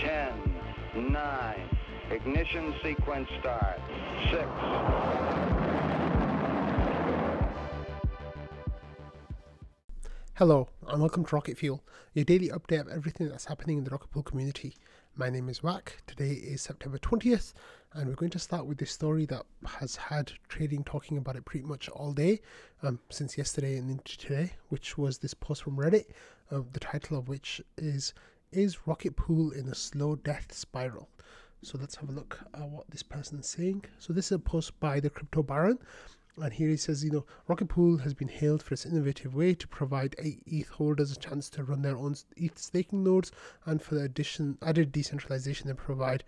10, 9, ignition sequence start, 6, Hello, and welcome to Rocket Fuel, your daily update of everything that's happening in the Rocket Pool community. My name is Wack. Today is September 20th, and we're going to start with this story that has had trading talking about it pretty much all day um, since yesterday and into today, which was this post from Reddit, uh, the title of which is Is Rocket Pool in a Slow Death Spiral? So let's have a look at what this person is saying. So this is a post by the Crypto Baron, and here he says, you know, Rocket Pool has been hailed for its innovative way to provide ETH holders a chance to run their own ETH staking nodes and for the addition added decentralization they provide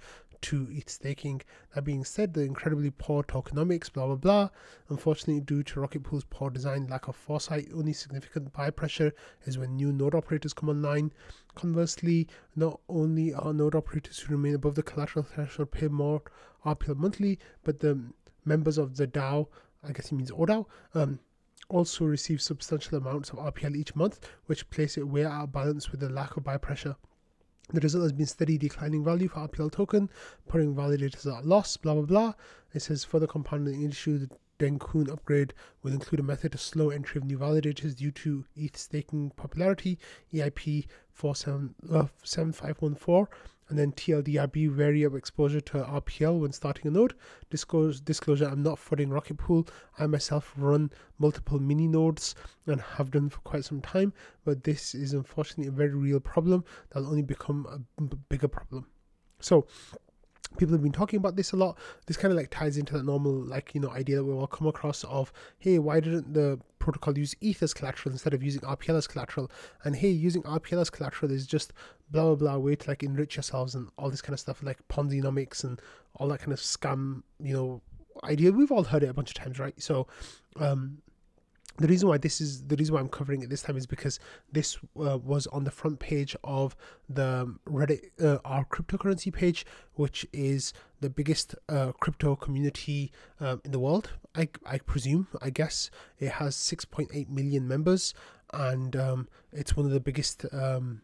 to ETH staking. That being said, the incredibly poor tokenomics, blah blah blah. Unfortunately, due to Rocket Pool's poor design, lack of foresight, only significant buy pressure is when new node operators come online. Conversely, not only are node operators who remain above the collateral threshold pay more RPL monthly, but the members of the DAO I guess he means ODAO, um, also receive substantial amounts of RPL each month, which place it way out of balance with the lack of buy pressure. The result has been steady declining value for RPL token, putting validators at loss, blah blah blah. It says further compounding issue, the Dencun upgrade will include a method to slow entry of new validators due to ETH staking popularity, EIP 47514 uh, and then TLDRB vary of exposure to RPL when starting a node. Disclose, disclosure I'm not footing Rocket Pool. I myself run multiple mini nodes and have done for quite some time, but this is unfortunately a very real problem that'll only become a b- bigger problem. So, people have been talking about this a lot. This kind of like ties into that normal like you know idea that we all come across of hey why didn't the protocol use ETH as collateral instead of using RPL as collateral? And hey, using RPL as collateral is just blah blah blah way to like enrich yourselves and all this kind of stuff like Ponzi-nomics and all that kind of scam you know idea. We've all heard it a bunch of times, right? So um the reason why this is the reason why I'm covering it this time is because this uh, was on the front page of the Reddit uh, our cryptocurrency page, which is the biggest uh, crypto community um, in the world. I I presume I guess it has 6.8 million members, and um, it's one of the biggest. Um,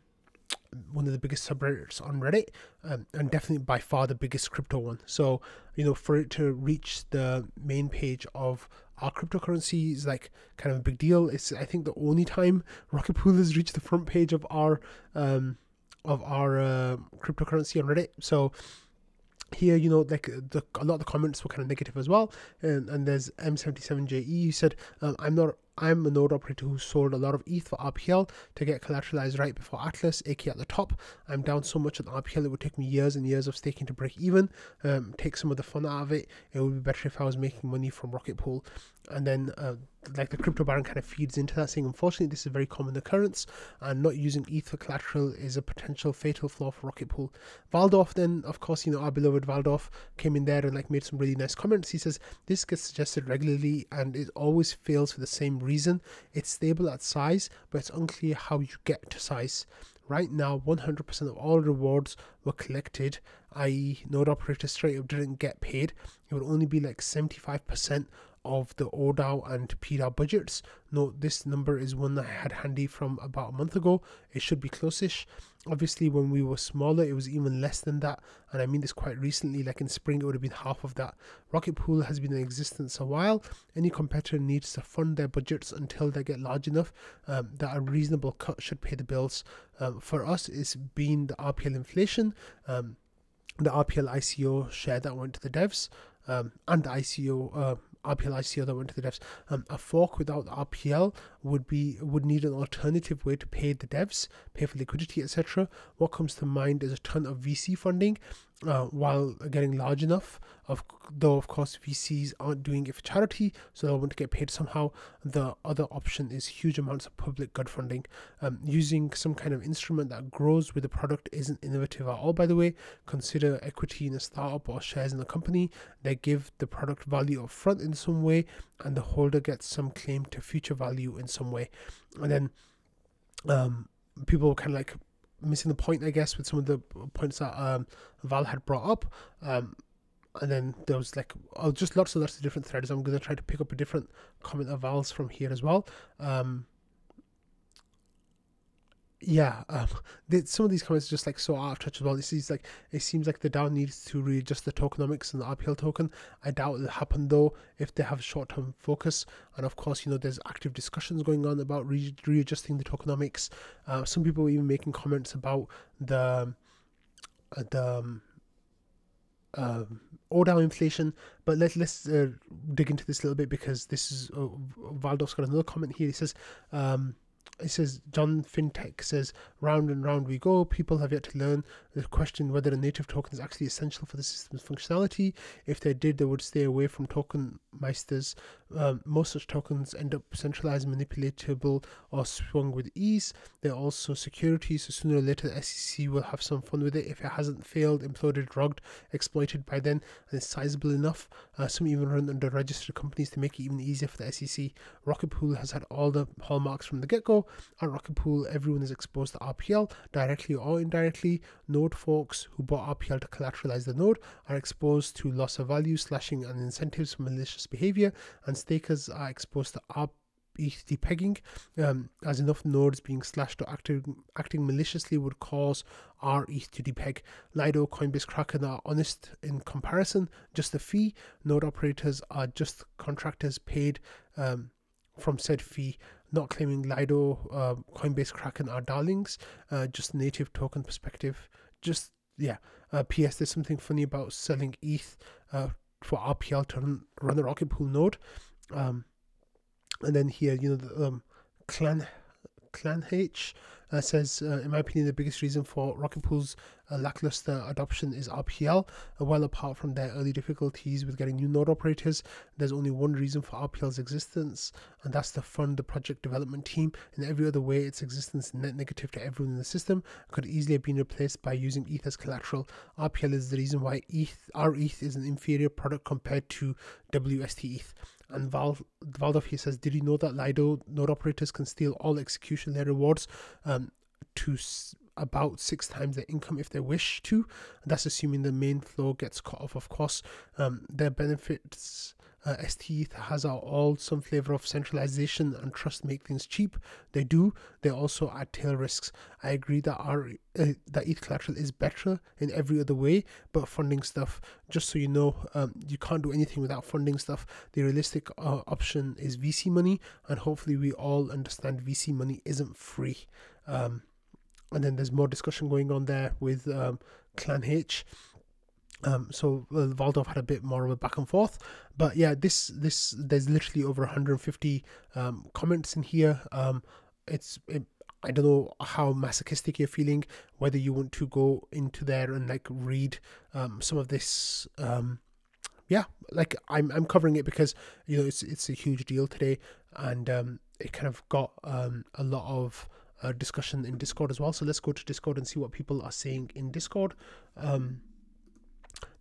one of the biggest subreddits on Reddit, um, and definitely by far the biggest crypto one. So, you know, for it to reach the main page of our cryptocurrency is like kind of a big deal. It's I think the only time Rocket Pool has reached the front page of our um, of our uh, cryptocurrency on Reddit. So here, you know, like the, a lot of the comments were kind of negative as well. And, and there's M77JE who said, um, I'm not I'm a node operator who sold a lot of ETH for RPL to get collateralized right before Atlas, AK at the top. I'm down so much on RPL, it would take me years and years of staking to break even. Um, take some of the fun out of it. It would be better if I was making money from Rocket Pool. And then, uh, like the crypto baron kind of feeds into that, saying, unfortunately, this is a very common occurrence, and not using ETH for collateral is a potential fatal flaw for Rocket Pool. Valdorff, then, of course, you know, our beloved Valdorff came in there and like made some really nice comments. He says, This gets suggested regularly and it always fails for the same reason. It's stable at size, but it's unclear how you get to size. Right now, 100% of all rewards were collected, i.e., node operator straight up didn't get paid. It would only be like 75% of the ODAO and PDAO budgets. Note this number is one that I had handy from about a month ago. It should be closish. Obviously, when we were smaller, it was even less than that. And I mean this quite recently, like in spring, it would have been half of that. Rocket Pool has been in existence a while. Any competitor needs to fund their budgets until they get large enough um, that a reasonable cut should pay the bills. Um, for us, it's been the RPL inflation. Um, the RPL ICO share that went to the devs um, and the ICO uh, RPL that went to the devs. Um, a fork without RPL would be would need an alternative way to pay the devs, pay for liquidity, etc. What comes to mind is a ton of VC funding, uh, while getting large enough. Of though, of course, VCs aren't doing it for charity, so they want to get paid somehow. The other option is huge amounts of public good funding. Um, using some kind of instrument that grows with the product isn't innovative at all. By the way, consider equity in a startup or shares in a company. They give the product value up front in some way, and the holder gets some claim to future value in some way, and then. Um, people kind of like missing the point, I guess, with some of the points that um, Val had brought up. Um, and then there was like oh, just lots of lots of different threads. I'm going to try to pick up a different comment of Val's from here as well. Um, yeah, um, the, some of these comments are just like so out of touch as well. This is like it seems like the DAO needs to readjust the tokenomics and the RPL token. I doubt it'll happen though if they have short term focus. And of course, you know, there's active discussions going on about re- readjusting the tokenomics. Uh, some people even making comments about the uh, the um, um, inflation. But let, let's uh, dig into this a little bit because this is uh, Valdorff's got another comment here. He says, um, it says John FinTech says round and round we go. People have yet to learn the question whether a native token is actually essential for the system's functionality. If they did, they would stay away from token meisters. Um, most such tokens end up centralized, manipulatable, or swung with ease. They're also securities, so sooner or later the SEC will have some fun with it. If it hasn't failed, imploded, rogged, exploited by then, and it's sizable enough, uh, some even run under registered companies to make it even easier for the SEC. Rocket Pool has had all the hallmarks from the get go. At Rocket Pool, everyone is exposed to RPL directly or indirectly. Node forks who bought RPL to collateralize the node are exposed to loss of value, slashing, and incentives for malicious behavior, and stakers are exposed to RPL ETH depegging, um, as enough nodes being slashed or acting, acting maliciously would cause rETH to depeg. Lido, Coinbase, Kraken are honest in comparison, just a fee. Node operators are just contractors paid um, from said fee not claiming Lido, uh, Coinbase, Kraken are darlings, uh, just native token perspective. Just, yeah. Uh, PS, there's something funny about selling ETH uh, for RPL to run, run a Rocket Pool node. Um, and then here, you know, the um, Clan Clan H uh, says, uh, in my opinion, the biggest reason for Rocket Pool's uh, lackluster adoption is RPL. Uh, well, apart from their early difficulties with getting new node operators, there's only one reason for RPL's existence, and that's to fund the project development team. In every other way, its existence is net negative to everyone in the system. Could easily have been replaced by using ETH as collateral. RPL is the reason why ETH, rETH is an inferior product compared to WST ETH. And Val, Valdorff here says, Did you know that Lido node operators can steal all execution layer rewards um, to s- about six times their income if they wish to? And that's assuming the main flow gets cut off, of course. Um, their benefits uh, ST has all some flavor of centralization and trust make things cheap. They do. They also add tail risks. I agree that our uh, that ETH collateral is better in every other way, but funding stuff. Just so you know, um, you can't do anything without funding stuff. The realistic uh, option is VC money, and hopefully we all understand VC money isn't free. Um, and then there's more discussion going on there with um, Clan H. Um, so uh, had a bit more of a back and forth, but yeah, this this there's literally over 150 um, comments in here. Um, it's it, I don't know how masochistic you're feeling, whether you want to go into there and like read um, some of this. Um, yeah, like I'm I'm covering it because you know it's it's a huge deal today, and um, it kind of got um, a lot of uh, discussion in Discord as well. So let's go to Discord and see what people are saying in Discord. Um,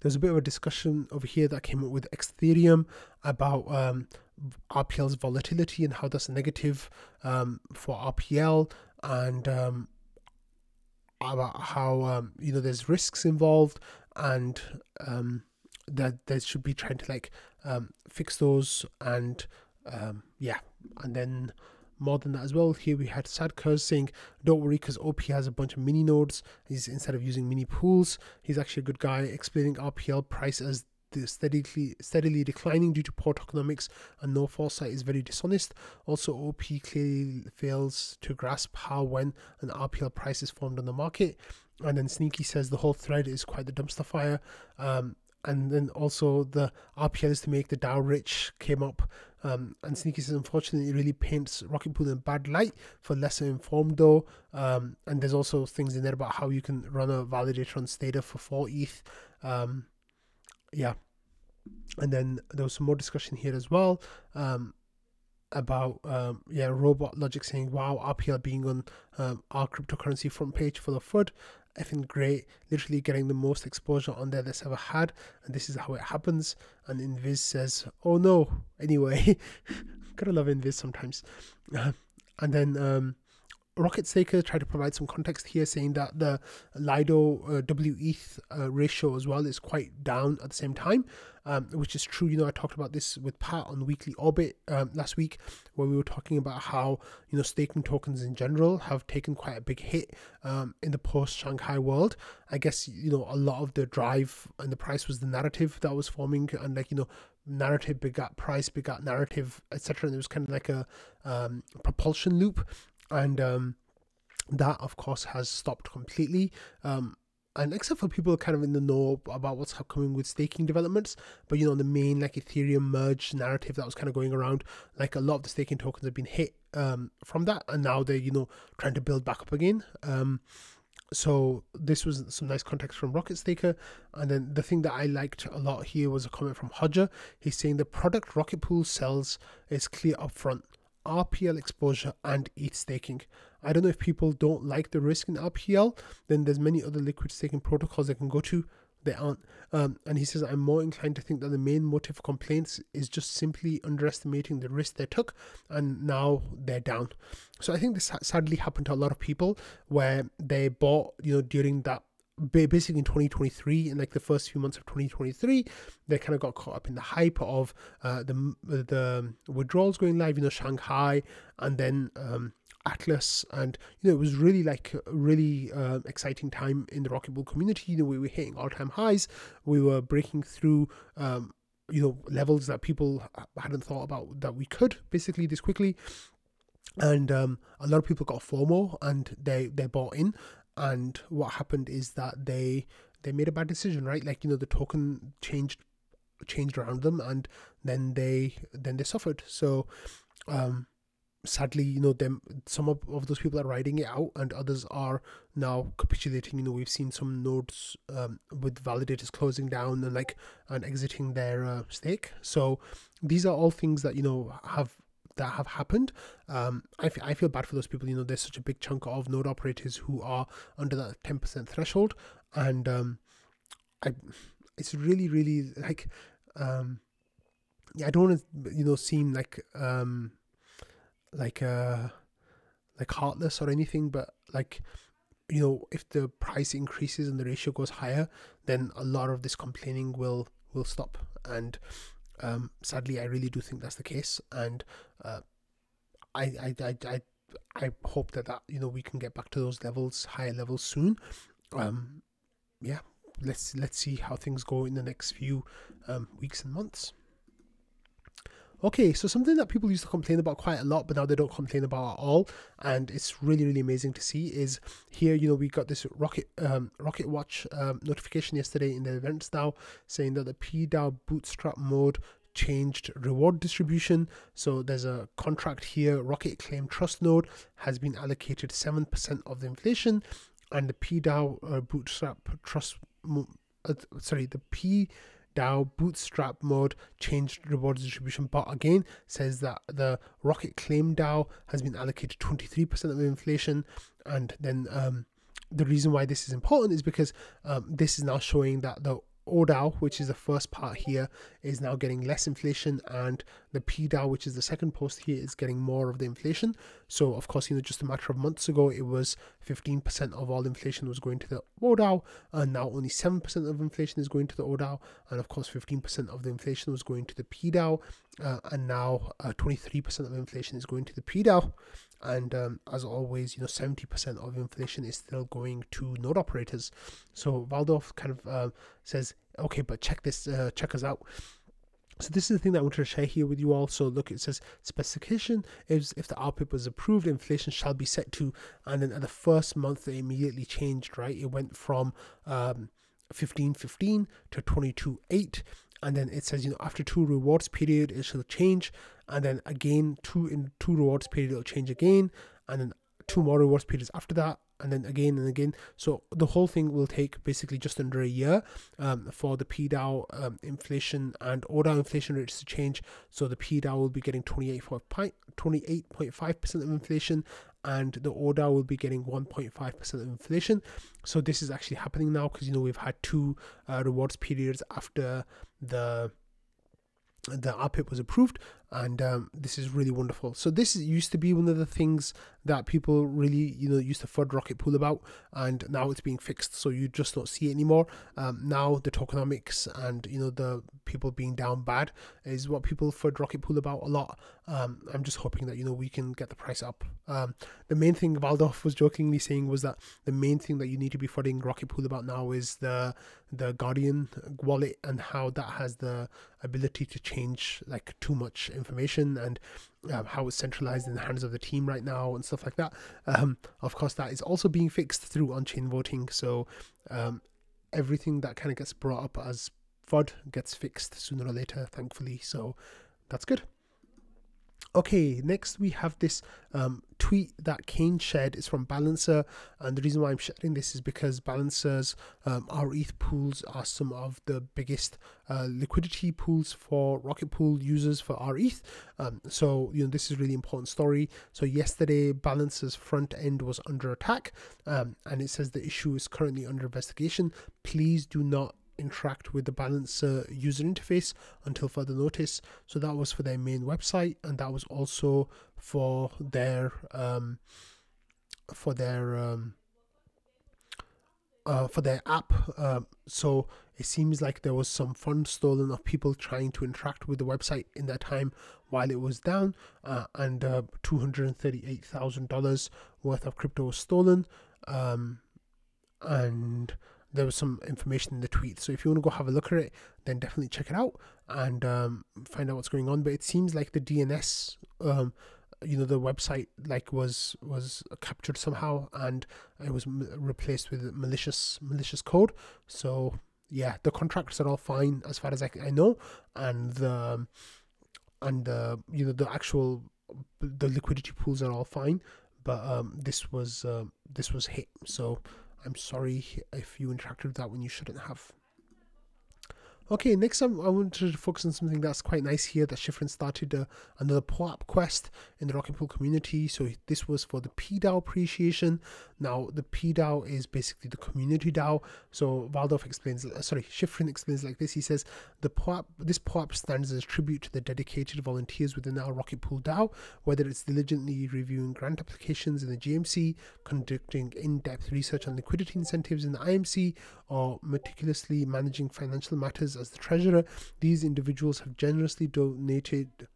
there's a bit of a discussion over here that came up with Ethereum about um, RPL's volatility and how that's negative um, for RPL and um, about how um, you know there's risks involved and um, that they should be trying to like um, fix those and yeah. And then more than that as well. Here we had Sadkers saying, "Don't worry, because OP has a bunch of mini nodes. He's instead of using mini pools, he's actually a good guy." Explaining RPL price as steadily steadily declining due to poor tokenomics and no foresight is very dishonest. Also, OP clearly fails to grasp how when an RPL price is formed on the market. And then Sneaky says the whole thread is quite the dumpster fire. Um, and then also the RPL is to make the DAO rich came up. Um, and Sneaky says, unfortunately, it really paints Rocket Pool in bad light for lesser informed, though. Um, and there's also things in there about how you can run a validator on Stader for 4 ETH. Um, yeah. And then there was some more discussion here as well um, about um, yeah robot logic saying wow RPL being on um, our cryptocurrency front page for the FUD effing great, literally getting the most exposure on there that's ever had, and this is how it happens. And Invis says, "Oh no!" Anyway, gotta love Invis sometimes. And then um, Rocket Staker tried to provide some context here, saying that the Lido uh, WETH uh, ratio as well is quite down at the same time, um, which is true. You know, I talked about this with Pat on Weekly Orbit um, last week, where we were talking about how you know staking tokens in general have taken quite a big hit um, in the post Shanghai world. I guess you know a lot of the drive and the price was the narrative that was forming, and like you know narrative begot price begot narrative etc and it was kind of like a um, propulsion loop and um, that of course has stopped completely um, and except for people kind of in the know about what's coming with staking developments but you know the main like ethereum merge narrative that was kind of going around like a lot of the staking tokens have been hit um, from that and now they're you know trying to build back up again um, so this was some nice context from Rocket Staker. And then the thing that I liked a lot here was a comment from Hodger. He's saying the product Rocket Pool sells is clear upfront. RPL exposure and ETH staking. I don't know if people don't like the risk in RPL, then there's many other liquid staking protocols they can go to they aren't. Um, and he says, I'm more inclined to think that the main motive for complaints is just simply underestimating the risk they took, and now they're down. So I think this sadly happened to a lot of people where they bought, you know, during that basically in 2023 in like the first few months of 2023 they kind of got caught up in the hype of uh, the the withdrawals going live you know shanghai and then um, Atlas, and you know it was really like a really uh, exciting time in the Rocket Pool community. You know we were hitting all time highs, we were breaking through. Um, you know levels that people hadn't thought about that we could basically this quickly and um, a lot of people got FOMO and they they bought in and what happened is that they they made a bad decision right like you know the token changed changed around them and then they then they suffered so um sadly, you know, them some of, of those people are riding it out, and others are now capitulating. You know, we've seen some nodes um, with validators closing down and like and exiting their uh, stake. So these are all things that you know have that have happened. Um, I, f- I feel bad for those people. You know, there's such a big chunk of node operators who are under that ten percent threshold, and um, I, it's really, really like, um, yeah, I don't want to, you know, seem like um like uh like heartless or anything, but like you know, if the price increases and the ratio goes higher, then a lot of this complaining will will stop. And um, sadly, I really do think that's the case. And uh, I, I, I, I, I hope that that you know we can get back to those levels, higher levels soon. Um, yeah, let's let's see how things go in the next few um, weeks and months. Okay, so something that people used to complain about quite a lot, but now they don't complain about at all, and it's really really amazing to see. Is here, you know, we got this rocket um, rocket watch um, notification yesterday in the events now saying that the PDAO bootstrap mode changed reward distribution. So there's a contract here. Rocket Claim Trust node has been allocated seven percent of the inflation, and the PDAO uh, bootstrap trust. Uh, sorry, the P DAO bootstrap mode changed rewards distribution, but again says that the Rocket Claim DAO has been allocated 23% of inflation, and then um, the reason why this is important is because um, this is now showing that the ODAO, which is the first part here, is now getting less inflation, and the PDAO, which is the second post here, is getting more of the inflation. So, of course, you know, just a matter of months ago, it was 15% of all inflation was going to the ODAO, and now only 7% of inflation is going to the ODAO, and of course, 15% of the inflation was going to the PDAO, uh, and now uh, 23% of inflation is going to the PDAO. And um, as always, you know, 70% of inflation is still going to node operators. So Valdorff kind of uh, says, okay, but check this, uh, check us out. So this is the thing that I wanted to share here with you all. So look, it says specification is if the output was approved, inflation shall be set to, and then at the first month they immediately changed, right? It went from um, 1515 to 22, 8. and then it says you know after two rewards period it shall change and then again two in two rewards period it'll change again and then two more rewards periods after that and then again and again. So the whole thing will take basically just under a year um, for the PDAO um, inflation and ODAO inflation rates to change. So the PDAO will be getting 28.5% of inflation and the ODAO will be getting 1.5% of inflation. So this is actually happening now because you know we've had two uh, rewards periods after the the RPIP was approved, and um, this is really wonderful. So this used to be one of the things that people really, you know, used to FUD Rocket Pool about, and now it's being fixed, so you just don't see it anymore. Um, now the tokenomics and you know the people being down bad is what people FUD Rocket Pool about a lot. Um, I'm just hoping that you know we can get the price up. Um, the main thing Valdorff was jokingly saying was that the main thing that you need to be FUDing Rocket Pool about now is the the Guardian wallet and how that has the ability to change like too much information and um, how it's centralized in the hands of the team right now and stuff like that. Um, of course, that is also being fixed through on-chain voting. So um, everything that kind of gets brought up as FUD gets fixed sooner or later, thankfully. So that's good. Okay, next we have this um, tweet that Kane shared. It's from Balancer, and the reason why I'm sharing this is because Balancer's um, ETH pools are some of the biggest uh, liquidity pools for Rocket Pool users for rETH. Um, so you know this is really important story. So yesterday, Balancer's front end was under attack, um, and it says the issue is currently under investigation. Please do not interact with the Balancer user interface until further notice. So that was for their main website, and that was also for their um, for their um, uh, for their app. Uh, so it seems like there was some funds stolen of people trying to interact with the website in that time while it was down, uh, and uh, two hundred and thirty-eight thousand dollars worth of crypto was stolen. Um, and there was some information in the tweet. So if you want to go have a look at it, then definitely check it out and um, find out what's going on. But it seems like the DNS, um, you know, the website like was was captured somehow and it was m- replaced with malicious malicious code. So yeah, the contracts are all fine as far as I, I know, and the and you know the actual the liquidity pools are all fine. But um, this was uh, this was hit so I'm sorry if you interacted with that when you shouldn't have. Okay, next I wanted to focus on something that's quite nice here that Shiffrin started uh, another POAP quest in the Rocket Pool community. So this was for the PDAO appreciation. Now, the PDAO is basically the community DAO. So Valdorff explains, uh, sorry, Shiffrin explains like this. He says, the POAP, this POAP stands as a tribute to the dedicated volunteers within our Rocket Pool DAO, whether it's diligently reviewing grant applications in the GMC, conducting in-depth research on liquidity incentives in the IMC, or meticulously managing financial matters as the treasurer, these individuals have generously donated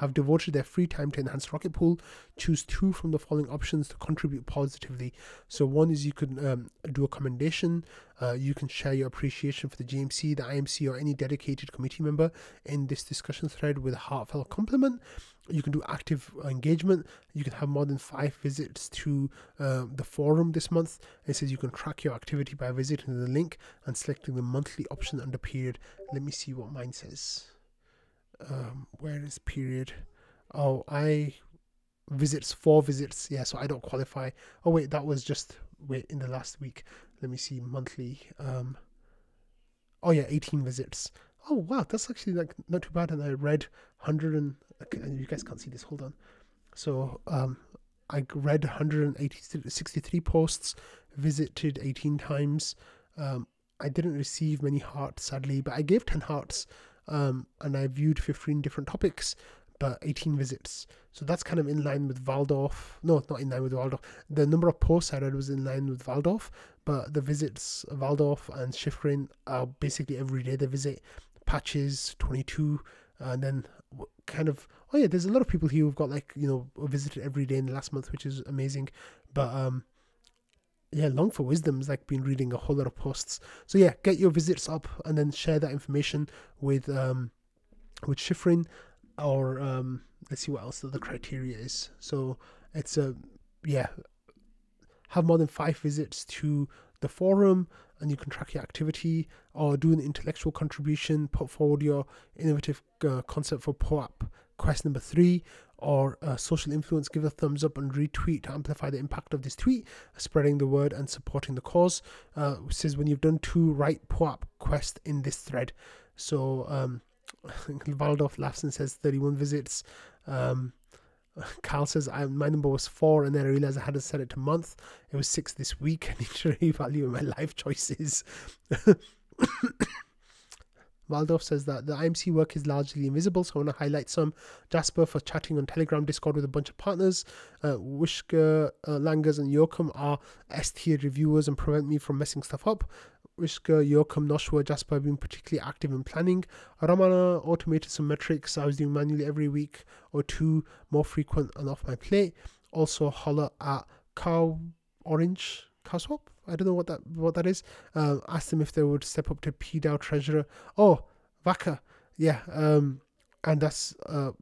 have devoted their free time to enhance Rocket Pool. Choose two from the following options to contribute positively. So, one is you can um, do a commendation, uh, you can share your appreciation for the GMC, the IMC, or any dedicated committee member in this discussion thread with a heartfelt compliment. You can do active engagement. You can have more than five visits to uh, the forum this month. It says you can track your activity by visiting the link and selecting the monthly option under period. Let me see what mine says um, where is period? Oh, I visits four visits. Yeah, so I don't qualify. Oh wait, that was just wait in the last week. Let me see monthly. Um, oh yeah, eighteen visits. Oh wow, that's actually like not too bad. And I read hundred and you guys can't see this. Hold on. So um, I read 163 posts, visited 18 times. Um, I didn't receive many hearts, sadly, but I gave 10 hearts um, and I viewed 15 different topics, but 18 visits. So that's kind of in line with Valdorff. No, not in line with Valdorff. The number of posts I read was in line with Valdorff, but the visits, Valdorff and Schifrin, are basically every day they visit. Patches 22, and then kind of oh yeah, there's a lot of people here who've got like you know visited every day in the last month, which is amazing. But um, yeah, Long for Wisdom's like been reading a whole lot of posts. So yeah, get your visits up and then share that information with um with Shiffrin or um let's see what else the criteria is. So it's a yeah have more than five visits to the forum and you can track your activity or do an intellectual contribution, put forward your innovative uh, concept for POAP quest number three, or uh, social influence, give a thumbs up and retweet to amplify the impact of this tweet, spreading the word and supporting the cause. Uh, says when you've done two right POAP quest in this thread. So um, Valdorff laughs and says 31 visits. Um, Carl says I, my number was four, and then I realized I hadn't set it to month. It was six this week. I need to reevaluate my life choices. Valdorff says that the IMC work is largely invisible, so I want to highlight some. Jasper for chatting on Telegram, Discord with a bunch of partners. Uh, Wishka, uh, Langers, and Yoakum are S tier reviewers and prevent me from messing stuff up. Wishka, Yoakum, Noshua, Jasper have been particularly active in planning. Ramana automated some metrics I was doing manually every week or two, more frequent and off my plate. Also, holler at Cow Orange Cowswap. I don't know what that what that is. Uh, asked them if they would step up to PDAO treasurer. Oh, Vaca, yeah. Um, and that's uh,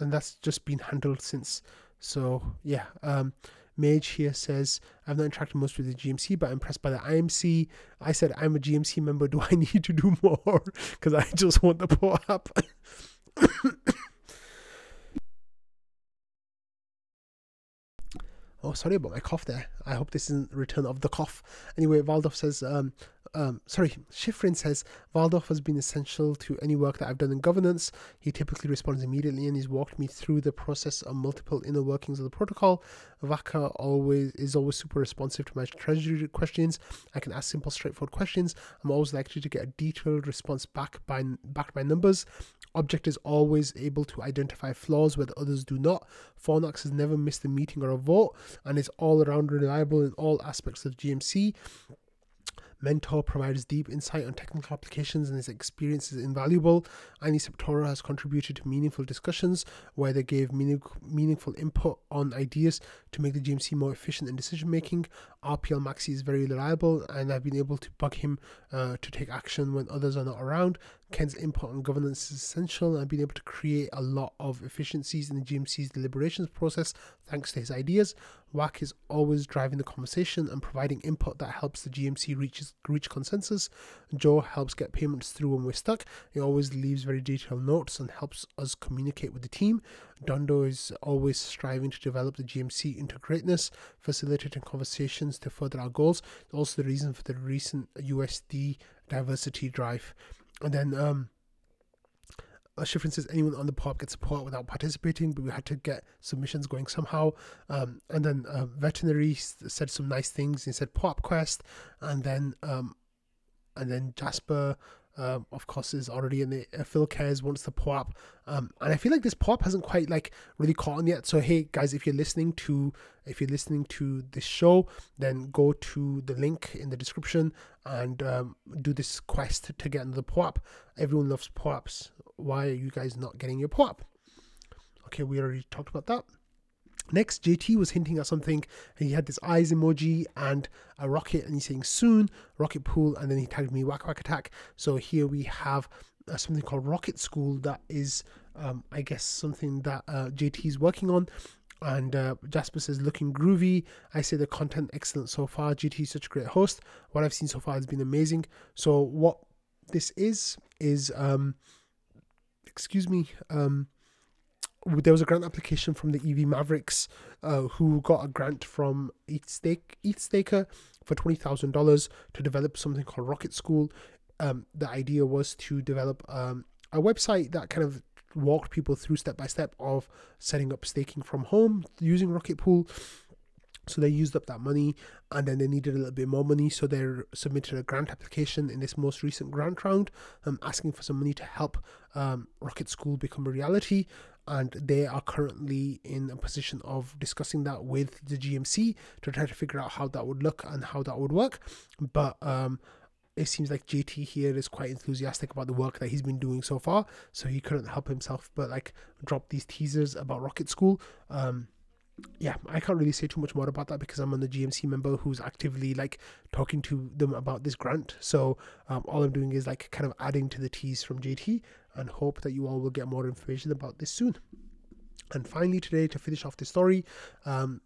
and that's just been handled since. So yeah. Um, Mage here says, I've not interacted most with the GMC, but I'm impressed by the IMC. I said, I'm a GMC member. Do I need to do more? Because I just want the POAP. app. Oh, sorry about my cough there. I hope this isn't return of the cough. Anyway, Valdorff says, um, um, sorry, Schifrin says, Valdorff has been essential to any work that I've done in governance. He typically responds immediately and he's walked me through the process of multiple inner workings of the protocol. Vaka always is always super responsive to my treasury questions. I can ask simple, straightforward questions. I'm always likely to get a detailed response back by backed by numbers. Object is always able to identify flaws where the others do not. Fornox has never missed a meeting or a vote and is all around reliable in all aspects of GMC. Mentor provides deep insight on technical applications and his experience is invaluable. Ani Septora has contributed to meaningful discussions where they gave meaning, meaningful input on ideas to make the GMC more efficient in decision making. RPL Maxi is very reliable and I've been able to bug him uh, to take action when others are not around. Ken's input on governance is essential and been able to create a lot of efficiencies in the GMC's deliberations process thanks to his ideas. WAC is always driving the conversation and providing input that helps the GMC reach, reach consensus. Joe helps get payments through when we're stuck. He always leaves very detailed notes and helps us communicate with the team. Dondo is always striving to develop the GMC into greatness, facilitating conversations to further our goals. Also the reason for the recent USD diversity drive. And then um, uh, Schifrin says anyone on the POAP gets support without participating, but we had to get submissions going somehow. Um, and then uh, veterinary said some nice things. He said POAP quest, and then um, and then Jasper um, of course, is already in the uh, Phil Cares wants the POAP, um, and I feel like this POAP hasn't quite like really caught on yet. So hey, guys, if you're listening to if you're listening to this show, then go to the link in the description and um, do this quest to get into the POAP. Everyone loves POAPs. Why are you guys not getting your POAP? Okay, we already talked about that. Next, JT was hinting at something. He had this eyes emoji and a rocket, and he's saying soon, rocket pool, and then he tagged me whack whack attack. So here we have uh, something called Rocket School that is, um, I guess, something that uh, JT is working on. And uh, Jasper says, looking groovy. I say the content excellent so far. JT is such a great host. What I've seen so far has been amazing. So, what this is, is, um, excuse me, um, there was a grant application from the EV Mavericks, uh, who got a grant from ETHStaker for twenty thousand dollars to develop something called Rocket School. Um, the idea was to develop um, a website that kind of walked people through step by step of setting up staking from home using Rocket Pool. So they used up that money and then they needed a little bit more money. So they submitted a grant application in this most recent grant round, um, asking for some money to help um, Rocket School become a reality and they are currently in a position of discussing that with the GMC to try to figure out how that would look and how that would work. But um, it seems like JT here is quite enthusiastic about the work that he's been doing so far, so he couldn't help himself but like drop these teasers about Rocket School. Um, yeah, I can't really say too much more about that because I'm on the GMC member who's actively like talking to them about this grant. So um, all I'm doing is like kind of adding to the tease from JT and hope that you all will get more information about this soon. And finally, today, to finish off the story, um,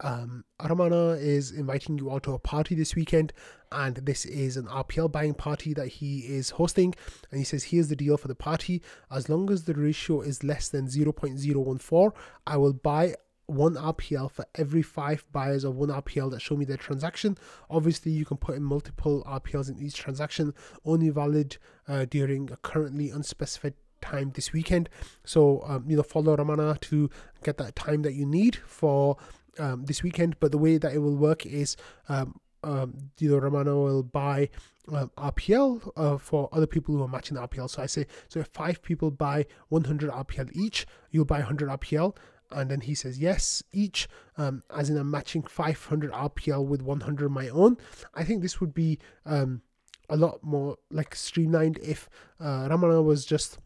um, Aramana is inviting you all to a party this weekend, and this is an RPL buying party that he is hosting. And he says, Here's the deal for the party as long as the ratio is less than 0.014, I will buy one RPL for every five buyers of one RPL that show me their transaction. Obviously, you can put in multiple RPLs in each transaction, only valid uh, during a currently unspecified time this weekend. So, um, you know, follow Ramana to get that time that you need for um, this weekend. But the way that it will work is um, um, you know, Ramana will buy um, RPL uh, for other people who are matching the RPL. So I say, so if five people buy 100 RPL each, you'll buy 100 RPL. And then he says yes each, um, as in I'm matching 500 RPL with 100 my own. I think this would be um, a lot more like streamlined if uh, Ramana was just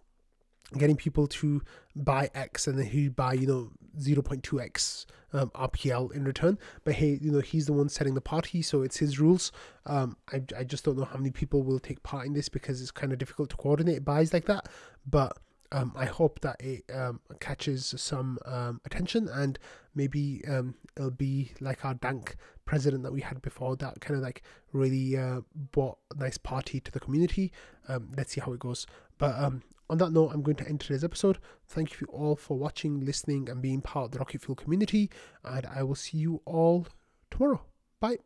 getting people to buy X and then he'd buy, you know, 0.2X um, RPL in return. But hey, you know, he's the one setting the party, so it's his rules. Um, I, I just don't know how many people will take part in this because it's kind of difficult to coordinate buys like that. But um, I hope that it um, catches some um, attention and maybe um, it'll be like our Dank president that we had before that kind of like really uh, brought a nice party to the community. Um, let's see how it goes. But um, on that note, I'm going to end today's episode. Thank you all for watching, listening, and being part of the Rocket Fuel community. And I will see you all tomorrow. Bye.